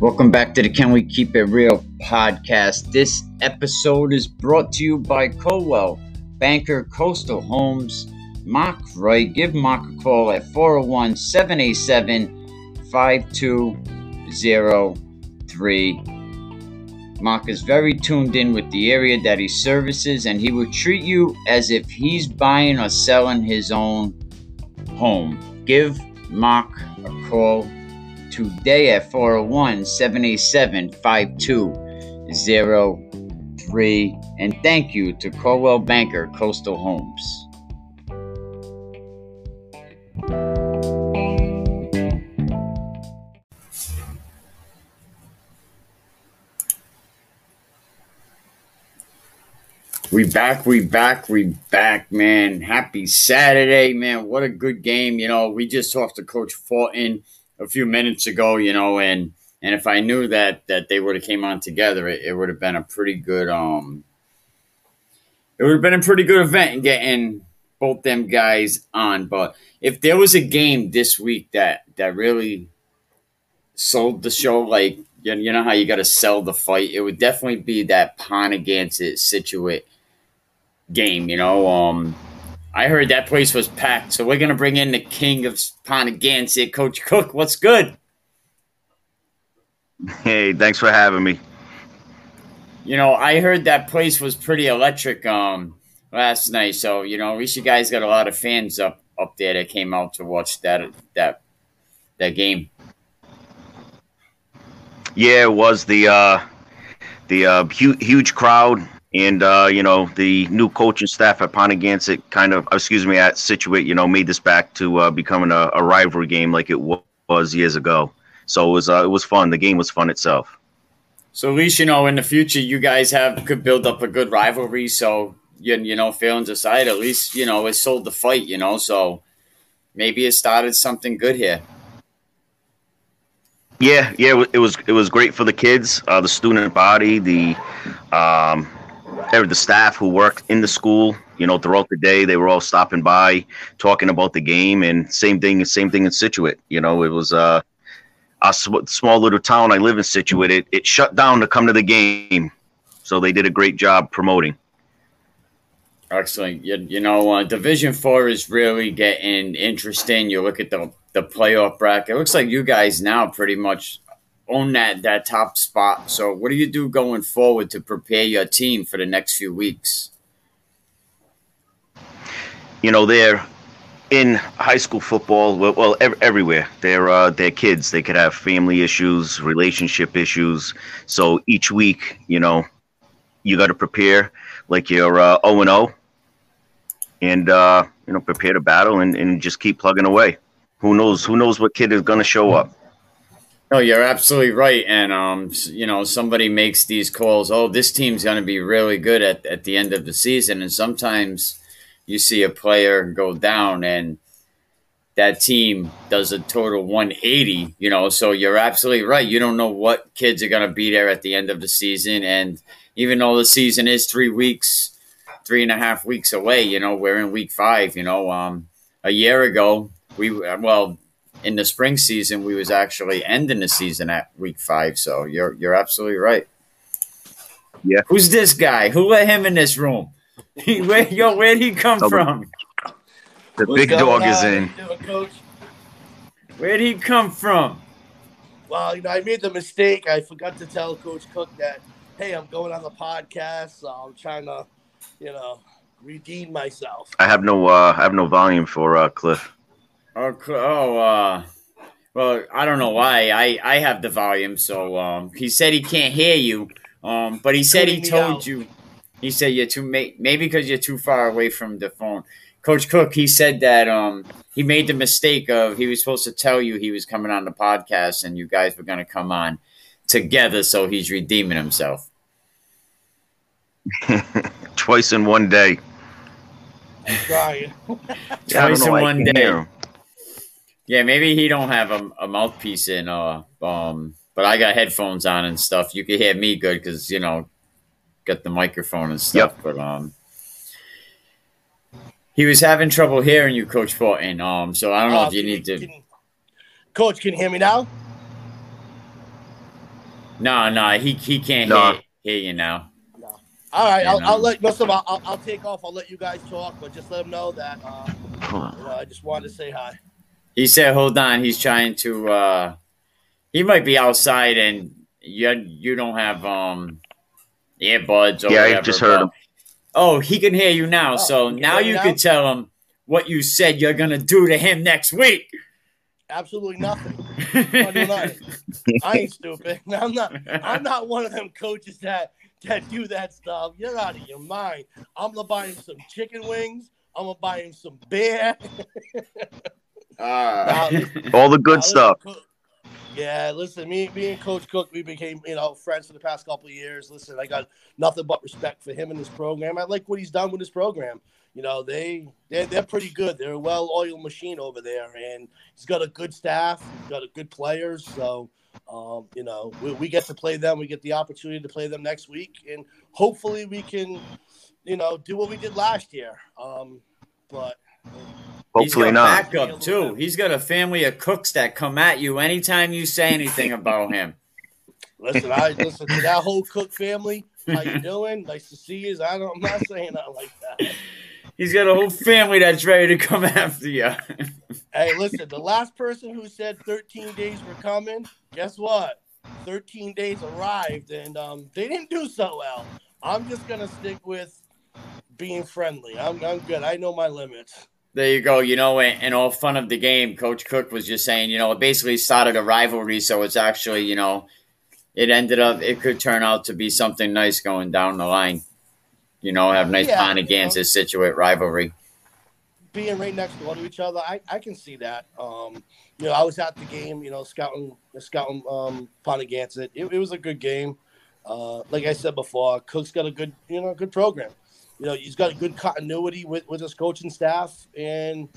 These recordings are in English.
Welcome back to the Can We Keep It Real podcast. This episode is brought to you by Coldwell, Banker Coastal Homes. Mark Wright, give Mark a call at 401 787 5203. Mark is very tuned in with the area that he services, and he will treat you as if he's buying or selling his own home. Give Mark a call today at 401 787 5203. And thank you to Coldwell Banker Coastal Homes. We back, we back, we back, man. Happy Saturday, man. What a good game. You know, we just talked to Coach Fortin a few minutes ago, you know, and and if I knew that that they would have came on together, it, it would have been a pretty good um it would have been a pretty good event in getting both them guys on. But if there was a game this week that that really sold the show, like you, you know how you got to sell the fight, it would definitely be that Ponaganset Scituate game. You know, um, I heard that place was packed, so we're gonna bring in the king of Ponaganset, Coach Cook. What's good? Hey, thanks for having me. You know, I heard that place was pretty electric um last night, so you know, at least you guys got a lot of fans up up there that came out to watch that that that game. Yeah, it was the uh, the uh, huge, huge crowd and uh, you know the new coaching staff at Ponaganset kind of, excuse me, at Scituate, you know, made this back to uh, becoming a, a, rivalry game like it was years ago. So it was uh, it was fun. The game was fun itself. So at least you know in the future you guys have could build up a good rivalry. So you you know feelings aside, at least you know it sold the fight. You know, so maybe it started something good here. Yeah, yeah, it was it was great for the kids, uh, the student body, the um, the staff who worked in the school, you know, throughout the day, they were all stopping by, talking about the game, and same thing, same thing in Scituate. You know, it was uh, a small little town I live in, Scituate. It, it shut down to come to the game, so they did a great job promoting. Excellent. You, you know, uh, Division Four is really getting interesting. You look at the the playoff bracket. It looks like you guys now pretty much own that that top spot. So, what do you do going forward to prepare your team for the next few weeks? You know, they're in high school football. Well, ev- everywhere. They're uh, they're kids. They could have family issues, relationship issues. So each week, you know, you got to prepare like you're uh, O and O, and uh, you know, prepare to battle and, and just keep plugging away. Who knows? Who knows what kid is going to show up? No, you're absolutely right. And um, you know, somebody makes these calls. Oh, this team's going to be really good at at the end of the season, and sometimes you see a player go down, and that team does a total 180. You know, so you're absolutely right. You don't know what kids are going to be there at the end of the season, and even though the season is three weeks, three and a half weeks away, you know, we're in week five. You know, um, a year ago we well in the spring season, we was actually ending the season at week five. So you're you're absolutely right. Yeah. Who's this guy? Who let him in this room? where yo, where'd he come from? The What's big dog on? is in. Doing, Where'd he come from? Well, you know, I made the mistake. I forgot to tell Coach Cook that, hey, I'm going on the podcast. So I'm trying to, you know, redeem myself. I have no, uh, I have no volume for uh, Cliff. Oh, oh, uh, well, I don't know why. I, I have the volume, so um, he said he can't hear you. Um, but he said he told you. He said you're too maybe because you're too far away from the phone. Coach Cook, he said that um, he made the mistake of he was supposed to tell you he was coming on the podcast and you guys were going to come on together, so he's redeeming himself. Twice in one day. Twice in one day. Yeah, maybe he don't have a, a mouthpiece in, uh, um, but I got headphones on and stuff. You can hear me good because you know, got the microphone and stuff. Yep. But um, he was having trouble hearing you, Coach Fortin. Um, so I don't know uh, if you need to. Can, Coach, can you hear me now? No, no, he he can't No. hear, hear you now. All right, Yeah, I'll, no. I'll let most of I'll, I'll, I'll take off. I'll let you guys talk, but just let them know that uh, you know, I just wanted to say hi. He said, "Hold on." He's trying to. uh He might be outside, and you you don't have um earbuds. Or Yeah, I just heard but- him. Oh, he can hear you now. Oh, so he now you now? can tell him what you said you're gonna do to him next week. Absolutely nothing. I'm nothing. I ain't stupid. I'm not. I'm not one of them coaches that that do that stuff. You're out of your mind. I'm gonna buy him some chicken wings. I'm gonna buy him some beer. Uh, All the good stuff. Co- Yeah, listen, me, me and Coach Cook, we became you know friends for the past couple of years. Listen, I got nothing but respect for him and his program. I like what he's done with his program. You know, they they're, they're pretty good. They're a well-oiled machine over there, and he's got a good staff. He's got a good players. So, um, you know, we, we get to play them. We get the opportunity to play them next week, and hopefully, we can, you know, do what we did last year. Um, but He's Hopefully got not. backup too. He's got a family of cooks that come at you anytime you say anything about him. Listen, I listen to that whole Cook family. How you doing? Nice to see you. I don't. I'm not saying that like that. He's got a whole family that's ready to come after you. Hey, listen. The last person who said 13 days were coming, guess what? 13 days arrived, and um, they didn't do so well. I'm just gonna stick with being friendly. I'm, I'm good. I know my limits. There you go. You know, in, in all fun of the game, Coach Cook was just saying, you know, it basically started a rivalry. So it's actually, you know, it ended up, it could turn out to be something nice going down the line. You know, have nice Yeah, Pontigan's you know. Scituate rivalry. being right next door to each other, I, I can see that. Um, you know, I was at the game, you know, scouting scouting um Ponaganset. It, it was a good game. Uh, like I said before, Cook's got a good, you know, good program. You know, he's got a good continuity with, with his coaching staff and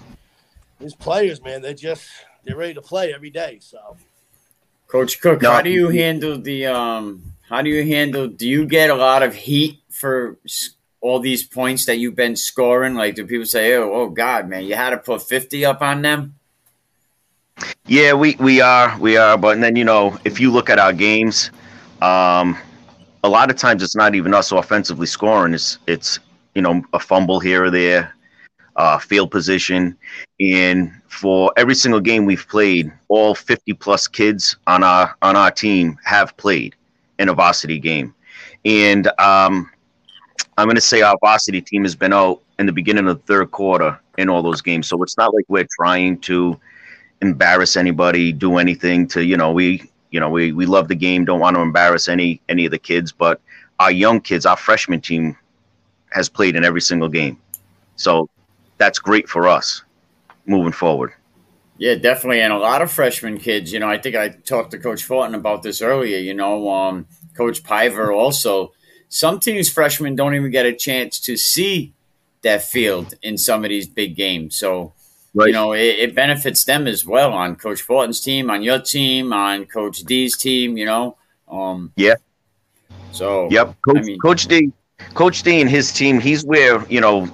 his players, man. They're just they're ready to play every day. So Coach Cook, No. how do you handle the, um, how do you handle, do you get a lot of heat for all these points that you've been scoring? Like, do people say, oh, oh God, man, you had to put 50 up on them? Yeah, we, we are. We are. But then, you know, if you look at our games, um, a lot of times it's not even us offensively scoring. It's, it's you know, a fumble here or there, uh, field position. And for every single game we've played, all 50 plus kids on our on our team have played in a varsity game. And um, I'm going to say our varsity team has been out in the beginning of the third quarter in all those games. So it's not like we're trying to embarrass anybody, do anything to, you know, we, you know, we, we love the game, don't want to embarrass any, any of the kids, but our young kids, our freshman team has played in every single game. So that's great for us moving forward. Yeah, definitely. And a lot of freshman kids, you know, I think I talked to Coach Fortin about this earlier, you know, um, Coach Piver also. Some teams, freshmen, don't even get a chance to see that field in some of these big games. So, Right. you know, it, it benefits them as well on Coach Fortin's team, on your team, on Coach D's team, you know. Um, Yeah. So, Yep. Coach, I mean- Coach D, Coach D and his team, he's where, you know,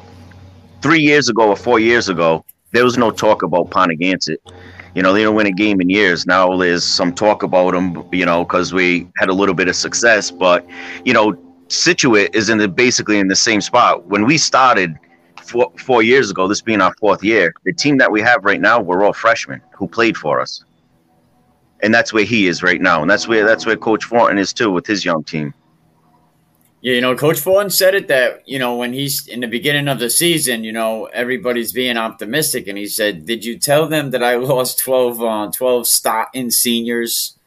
three years ago or four years ago, there was no talk about Ponaganset. You know, they don't win a game in years. Now there's some talk about them, you know, because we had a little bit of success. But, you know, Scituate is in the basically in the same spot. When we started four, four years ago, this being our fourth year, the team that we have right now, we're all freshmen who played for us. And that's where he is right now. And that's where that's where Coach Fortin is too with his young team. Yeah, you know, Coach Fortin said it that, you know, when he's in the beginning of the season, you know, everybody's being optimistic. And he said, Did you tell them that I lost 12, uh, 12 starting seniors?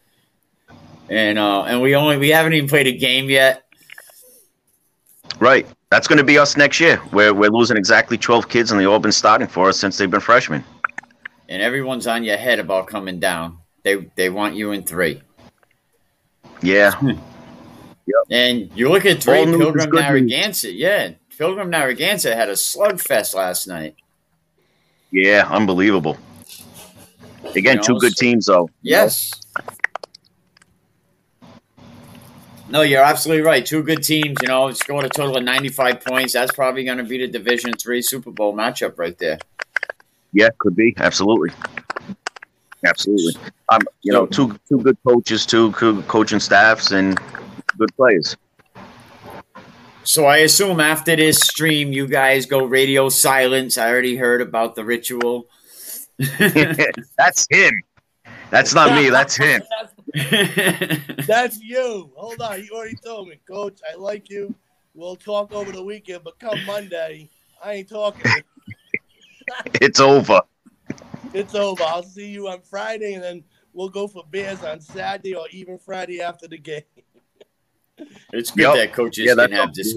And uh, and we only we haven't even played a game yet. Right. That's going to be us next year. We're, we're losing exactly 12 kids, and they've all been starting for us since they've been freshmen. And everyone's on your head about coming down. They they want you in three. Yeah. And you look at three All Pilgrim. Narragansett. Yeah. Pilgrim Narragansett had a slugfest last night. Yeah. Unbelievable. Again, You two good teams, though. Yes. No, you're absolutely right. Two good teams, you know, scored a total of 95 points. That's probably going to be the Division Three Super Bowl matchup right there. Yeah, could be. Absolutely. Absolutely. Um, you know, two two good coaches, two good coaching staffs, and good players. So I assume after this stream, you guys go radio silence. I already heard about the ritual. that's him. That's not me. That's him. that's you. Hold on. You already told me, Coach. I like you. We'll talk over the weekend, but come Monday, I ain't talking. it's over. It's over. I'll see you on Friday, and then we'll go for beers on Saturday or even Friday after the game. It's good yep. that coaches yeah, can have this.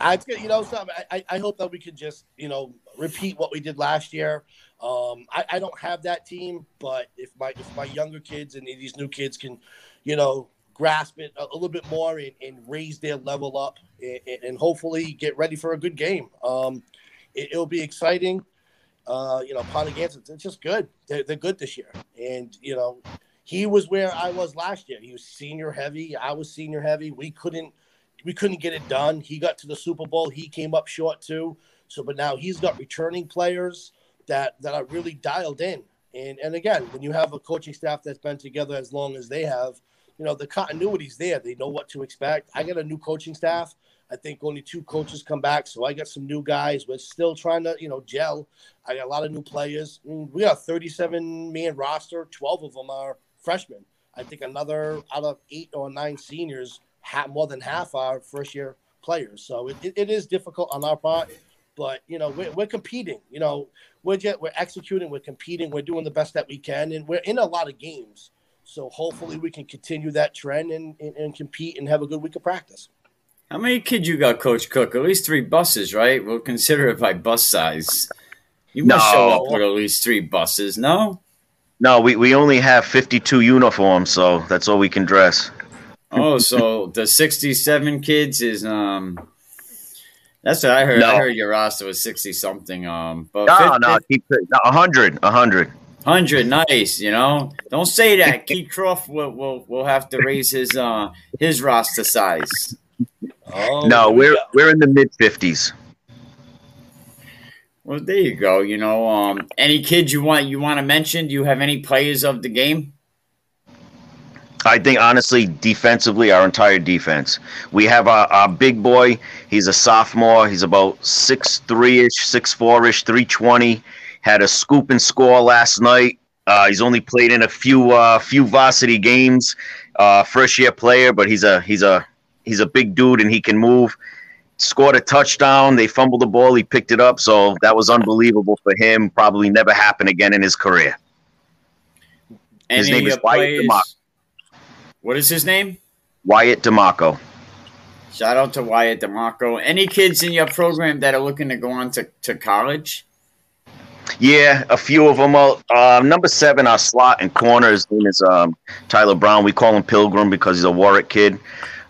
I, you know, something. I, I hope that we can just, you know, repeat what we did last year. Um, I, I don't have that team, but if my if my younger kids and these new kids can, you know, grasp it a, a little bit more and, and, raise their level up and, and, hopefully get ready for a good game. Um, it, will be exciting. Uh, you know, Pontigan's it's just good. They're, they're good this year, and you know, he was where I was last year. He was senior heavy. I was senior heavy. We couldn't we couldn't get it done. He got to the Super Bowl. He came up short too. So, but now he's got returning players that that are really dialed in. And and again, when you have a coaching staff that's been together as long as they have, you know the continuity's there. They know what to expect. I got a new coaching staff. I think only two coaches come back, so I got some new guys. We're still trying to, you know, gel. I got a lot of new players. Mean, we got a 37 man roster. 12 of them are freshmen. I think another out of eight or nine seniors, have more than half are first year players. So it, it, it is difficult on our part, but you know we're, we're competing. You know we're just, we're executing, we're competing, we're doing the best that we can, and we're in a lot of games. So hopefully we can continue that trend and, and, and compete and have a good week of practice. How many kids you got, Coach Cook? At least three buses, right? We'll consider it by bus size. You must no. show up with at least three buses, no? No, we, we only have 52 uniforms, so that's all we can dress. oh, so the 67 kids is um that's what I heard. No. I heard your roster was 60 something um but no, 50, no, keep no, 100, 100. 100, nice, you know. Don't say that. Keith Croft will, will will have to raise his uh his roster size. Oh, no, we're we're in the mid 50s. Well, there you go. You know, um, any kids you want you want to mention? Do you have any players of the game? I think honestly, defensively, our entire defense. We have our, our big boy. He's a sophomore. He's about six three ish, six four ish, three twenty. Had a scoop and score last night. Uh, he's only played in a few uh, few varsity games. Uh, first year player, but he's a he's a he's a big dude and he can move scored a touchdown. They fumbled the ball. He picked it up. So that was unbelievable for him. Probably never happen again in his career. His name is Wyatt DeMarco. What is his name? Wyatt DeMarco. Shout out to Wyatt DeMarco. Any kids in your program that are looking to go on to, to college? Yeah, a few of them. Uh, number seven, our slot and corner. His name is um, Tyler Brown. We call him Pilgrim because he's a Warwick kid.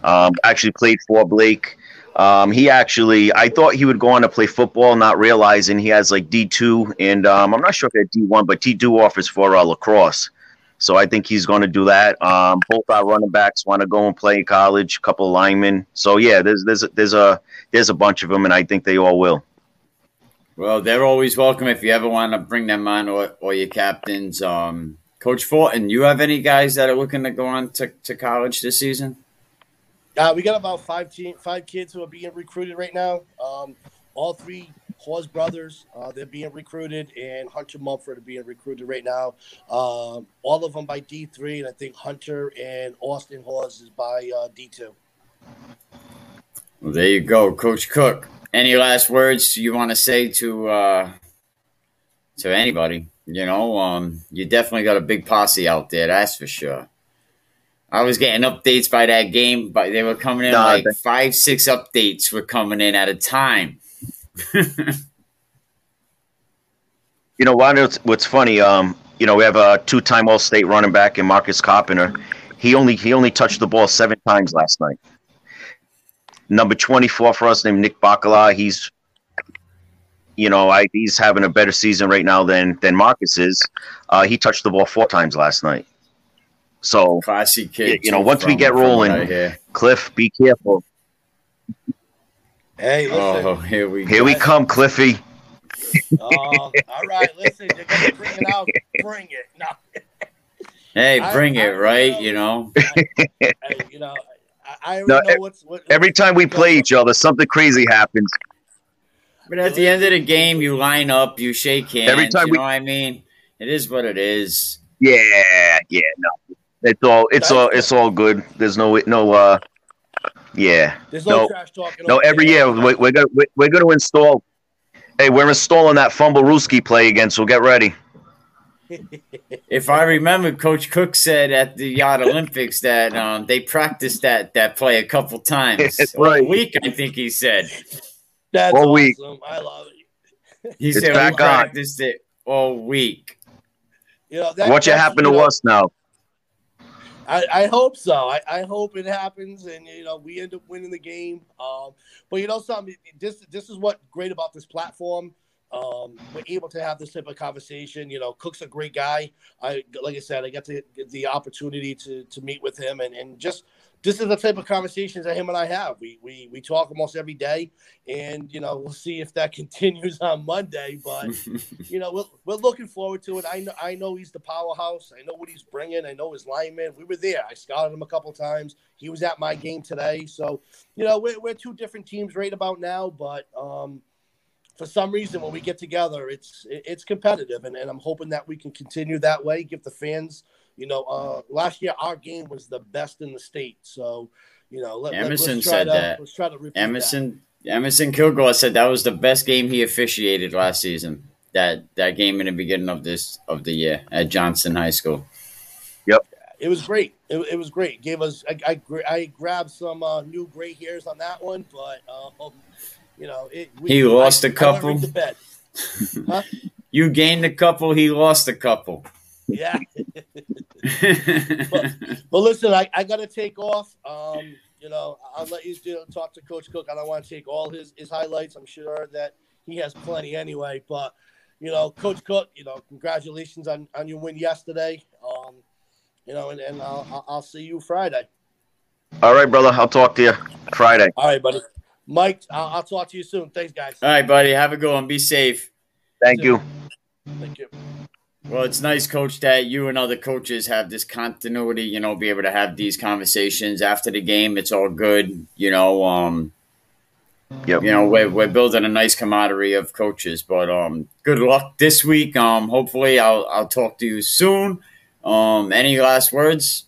Um, actually played for Blake. Um, he actually, I thought he would go on to play football, not realizing he has like D two, and um, I'm not sure if he had D one, but D two offers for uh, lacrosse. So I think he's going to do that. Um, both our running backs want to go and play in college. A couple of linemen. So yeah, there's there's there's a there's a bunch of them, and I think they all will. Well, they're always welcome if you ever want to bring them on, or, or your captains. Um, Coach Fortin, you have any guys that are looking to go on to, to college this season? Uh, we got about five team, five kids who are being recruited right now. Um, all three Hawes brothers, uh, they're being recruited, and Hunter Mumford are being recruited right now. Um, all of them by D three, and I think Hunter and Austin Hawes is by uh, D two. Well, there you go, Coach Cook. Any last words you want to say to uh, to anybody? You know, um, you definitely got a big posse out there, that's for sure. I was getting updates by that game, but they were coming in no, like five, six updates were coming in at a time. you know what? What's funny? Um, you know, we have a two-time All-State running back in Marcus Carpenter. He only he only touched the ball seven times last night. Number twenty-four for us, named Nick Bacala. He's, you know, I, he's having a better season right now than than Marcus is. Uh, he touched the ball four times last night. So classy kid. You know, once we get rolling, Cliff, be careful. Hey, listen. Oh, here we here we come, Cliffy. um, all right, listen, you're gonna bring it out, bring it. No. Hey, bring I, it, I, right? Know, you know, I, you know, I, no, know what's what, every time we play each other, something crazy happens. But at the end of the game, you line up, you shake hands. Every time you we, know what I mean? It is what it is. Yeah, yeah, no, it's all, it's all, it's all good. There's no, no, uh, yeah, there's no, no trash talking. No, every year we, we're gonna, we're gonna install. Hey, we're installing that Fumblerooski play again, so get ready. if I remember, Coach Cook said at the Yacht Olympics that um, they practiced that that play a couple times right. a week. I think he said. That's all awesome. week. I love it. He it's said we practiced it all week. You know, that, what you happen to know, us now? I, I hope so. I, I hope it happens, and you know we end up winning the game. Um, but you know something. This this is what great about this platform. Um, we're able to have this type of conversation. You know, Cook's a great guy. I like I said, I got the opportunity to to meet with him and and just this is the type of conversations that him and I have. We we we talk almost every day, and you know we'll see if that continues on Monday. But you know we're, we're looking forward to it. I know I know he's the powerhouse. I know what he's bringing. I know his lineman. We were there. I scouted him a couple times. He was at my game today. So you know we're we're two different teams right about now, but um, for some reason when we get together, it's it's competitive, and, and I'm hoping that we can continue that way. Give the fans you know, uh, last year our game was the best in the state. So, you know, let, Emerson let, said to, that. Let's try to Emerson that. Emerson Kilgore said that was the best game he officiated last season. That that game in the beginning of this of the year at Johnson High School. Yep, it was great. It, it was great. Gave us I I, I grabbed some uh, new gray hairs on that one, but um, you know it. We, he lost I, a couple. huh? You gained a couple. He lost a couple. Yeah. but, but, listen, I, I got to take off. Um, you know, I'll let you do, talk to Coach Cook. I don't want to take all his, his highlights. I'm sure that he has plenty anyway. But, you know, Coach Cook, you know, congratulations on, on your win yesterday. Um, you know, and, and I'll, I'll see you Friday. All right, brother. I'll talk to you Friday. All right, buddy. Mike, I'll, I'll talk to you soon. Thanks, guys. All right, buddy. Have a good one. Be safe. Thank you. Thank you. Well, it's nice, Coach, that you and other coaches have this continuity. You know, be able to have these conversations after the game. It's all good. You know, um, yep. You know, we're, we're building a nice camaraderie of coaches. But um, good luck this week. Um, hopefully, I'll I'll talk to you soon. Um, any last words?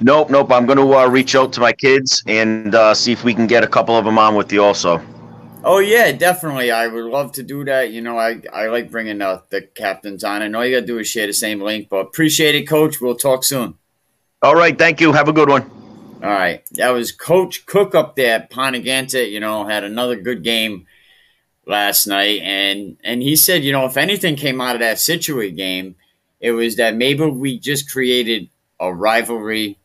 Nope, nope. I'm going to uh, reach out to my kids and uh, see if we can get a couple of them on with you also. Oh yeah, definitely. I would love to do that. You know, I, I like bringing uh, the captains on. I know you got to do is share the same link, but appreciate it, Coach. We'll talk soon. All right, thank you. Have a good one. All right, that was Coach Cook up there at Ponaganset. You know, had another good game last night, and and he said, you know, if anything came out of that Scituate game, it was that maybe we just created a rivalry.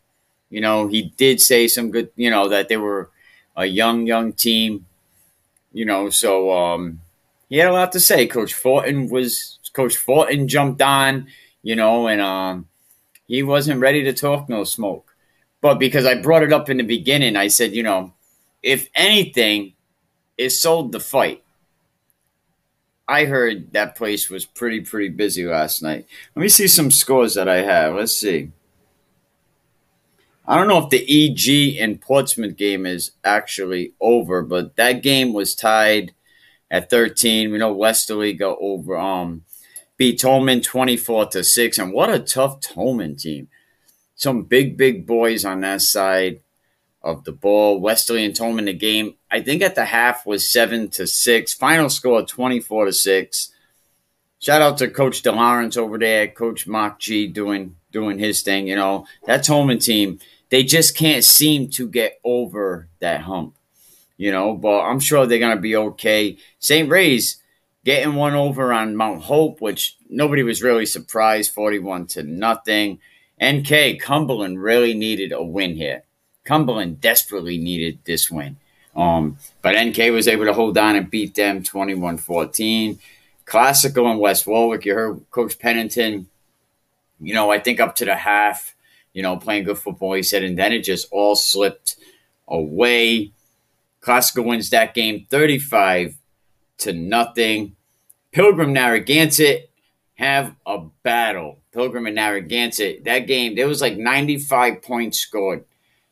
You know, he did say some good, you know, that they were a young young team you know, so um, he had a lot to say. Coach Fulton was Coach Fulton jumped on, you know, and um, he wasn't ready to talk no smoke. But because I brought it up in the beginning, I said, you know, if anything, it sold the fight. I heard that place was pretty, pretty busy last night. Let me see some scores that I have. Let's see. I don't know if the EG and Portsmouth game is actually over, but that game was tied at 13. We know Westerly got over um beat Tolman 24 to 6 and what a tough Tolman team. Some big big boys on that side of the ball. Westerly and Tolman the game I think at the half was 7 to 6. Final score 24 to 6. Shout out to Coach DeLawrence over there, Coach Mark G doing doing his thing, you know. That Tolman team they just can't seem to get over that hump, you know. But I'm sure they're gonna be okay. St. Ray's getting one over on Mount Hope, which nobody was really surprised, 41 to nothing. NK Cumberland really needed a win here. Cumberland desperately needed this win. Um, but NK was able to hold on and beat them 21 14. Classical and West Warwick, you heard Coach Pennington, you know, I think up to the half, you know, playing good football. He said, and then it just all slipped away. Classical wins that game 35 to nothing. Pilgrim Narragansett have a battle. Pilgrim and Narragansett, that game, there was like 95 points scored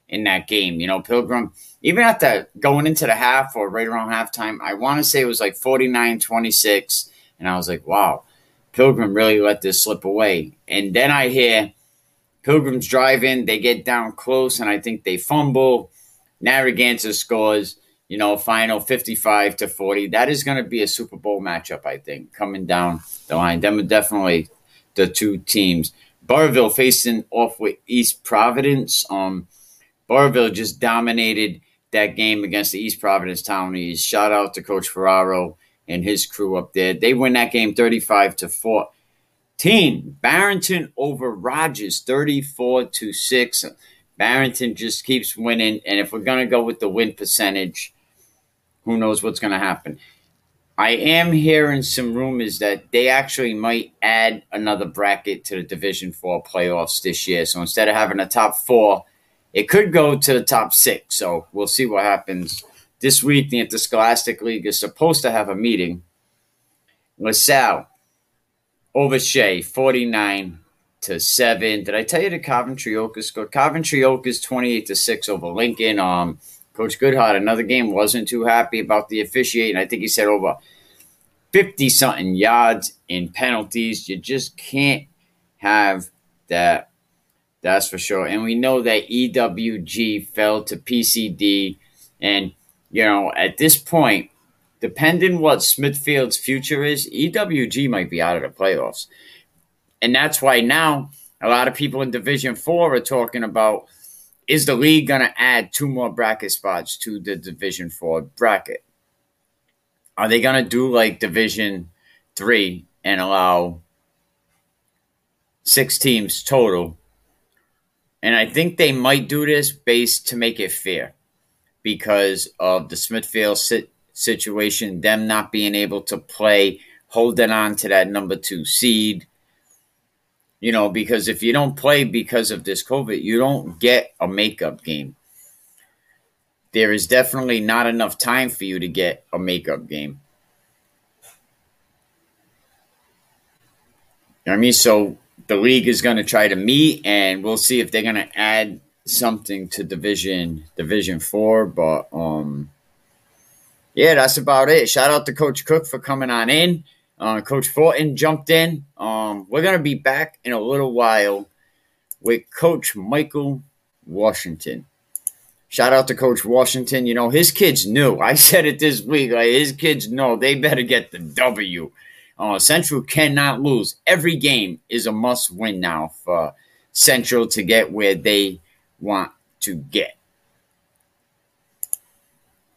in that game. You know, Pilgrim, even the going into the half or right around halftime, I want to say it was like 49 26. And I was like, wow, Pilgrim really let this slip away. And then I hear Pilgrims drive in, they get down close, and I think they fumble. Narragansett scores, you know, final 55 to 40. That is going to be a Super Bowl matchup, I think, coming down the line. Them are definitely the two teams. Burrillville facing off with East Providence. Um, Burrillville just dominated that game against the East Providence Townies. Shout out to Coach Ferraro and his crew up there. They win that game 35 to 14. Barrington over Rogers 34 to 6. Barrington just keeps winning. And if we're going to go with the win percentage, who knows what's going to happen. I am hearing some rumors that they actually might add another bracket to the Division Four playoffs this year. So instead of having a top four, it could go to the top six. So we'll see what happens this week. The Interscholastic League is supposed to have a meeting. LaSalle over Shea, forty nine to seven. Did I tell you the Coventry Oaks scored? Coventry twenty eight to six over Lincoln. Um, Coach Goodhart, another game, wasn't too happy about the officiating. I think he said over 50 something yards in penalties. You just can't have that. That's for sure. And we know that EWG fell to PCD. And, you know, at this point, depending what Smithfield's future is, EWG might be out of the playoffs. And that's why now a lot of people in Division 4 are talking about is the league going to add two more bracket spots to the Division Four bracket? Are they going to do like Division Three and allow six teams total? And I think they might do this based to make it fair because of the Smithfield situation, them not being able to play, holding on to that number two seed you know, because if you don't play because of this COVID, you don't get a makeup game. There is definitely not enough time for you to get a makeup game. You know I mean? So the league is going to try to meet, and we'll see if they're going to add something to division division four. But um, yeah, that's about it. Shout out to Coach Cook for coming on in. Uh, Coach Fortin jumped in. Um, we're going to be back in a little while with Coach Michael Washington. Shout out to Coach Washington. You know, his kids knew. I said it this week. Like, his kids know they better get the W. Uh, Central cannot lose. Every game is a must win now for Central to get where they want to get.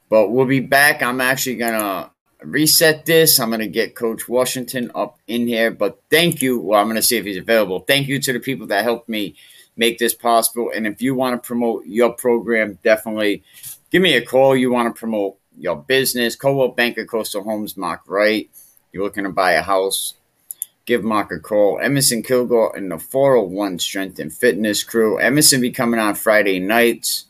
But we'll be back. I'm actually going to reset this. I'm going to get Coach Washington up in here. But thank you. Well, I'm going to see if he's available. Thank you to the people that helped me make this possible. And if you want to promote your program, definitely give me a call. You want to promote your business, Coldwell Banker Coastal Homes, Mark Wright. You're looking to buy a house, give Mark a call. Emerson Kilgore and the 401 Strength and Fitness crew. Emerson be coming on Friday nights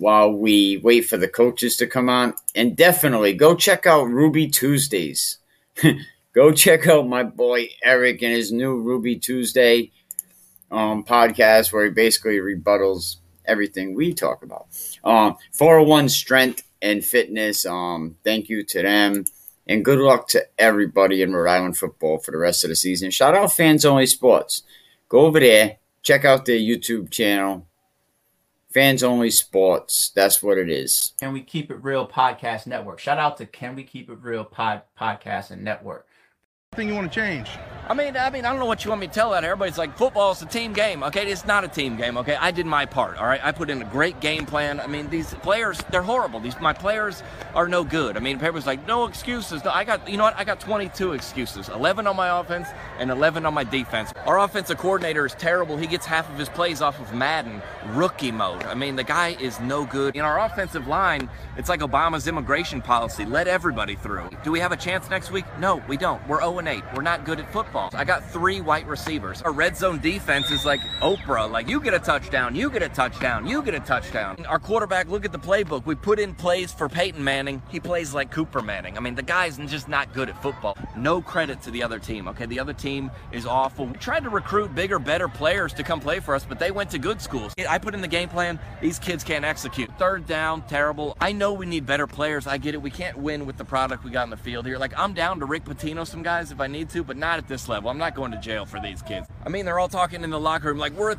while we wait for the coaches to come on. And definitely go check out Ruby Tuesdays. go check out my boy Eric and his new Ruby Tuesday um, podcast where he basically rebuttals everything we talk about. Um, 401 Strength and Fitness. Um, thank you to them. And good luck to everybody in Rhode Island football for the rest of the season. Shout out Fans Only Sports. Go over there, check out their YouTube channel Fans Only Sports. That's what it is. Can We Keep It Real Podcast Network. Shout out to Can We Keep It Real Pod Podcast and Network. Thing you want to change? I mean, I mean, I don't know what you want me to tell that. Everybody's like, football's a team game. Okay, it's not a team game. Okay, I did my part. All right, I put in a great game plan. I mean, these players, they're horrible. These my players are no good. I mean, everybody's like, no excuses. I got, you know what? I got 22 excuses. 11 on my offense and 11 on my defense. Our offensive coordinator is terrible. He gets half of his plays off of Madden rookie mode. I mean, the guy is no good. In our offensive line, it's like Obama's immigration policy: let everybody through. Do we have a chance next week? No, we don't. We're 0 8. We're not good at football. I got three white receivers. Our red zone defense is like Oprah. Like you get a touchdown, you get a touchdown, you get a touchdown. Our quarterback, look at the playbook. We put in plays for Peyton Manning. He plays like Cooper Manning. I mean, the guy's just not good at football. No credit to the other team. Okay, the other team is awful. We tried to recruit bigger, better players to come play for us, but they went to good schools. I put in the game plan. These kids can't execute. Third down, terrible. I know we need better players. I get it. We can't win with the product we got in the field here. Like I'm down to Rick Pitino some guys if I need to, but not at this level. I'm not going to jail for these kids. I mean, they're all talking in the locker room like we're a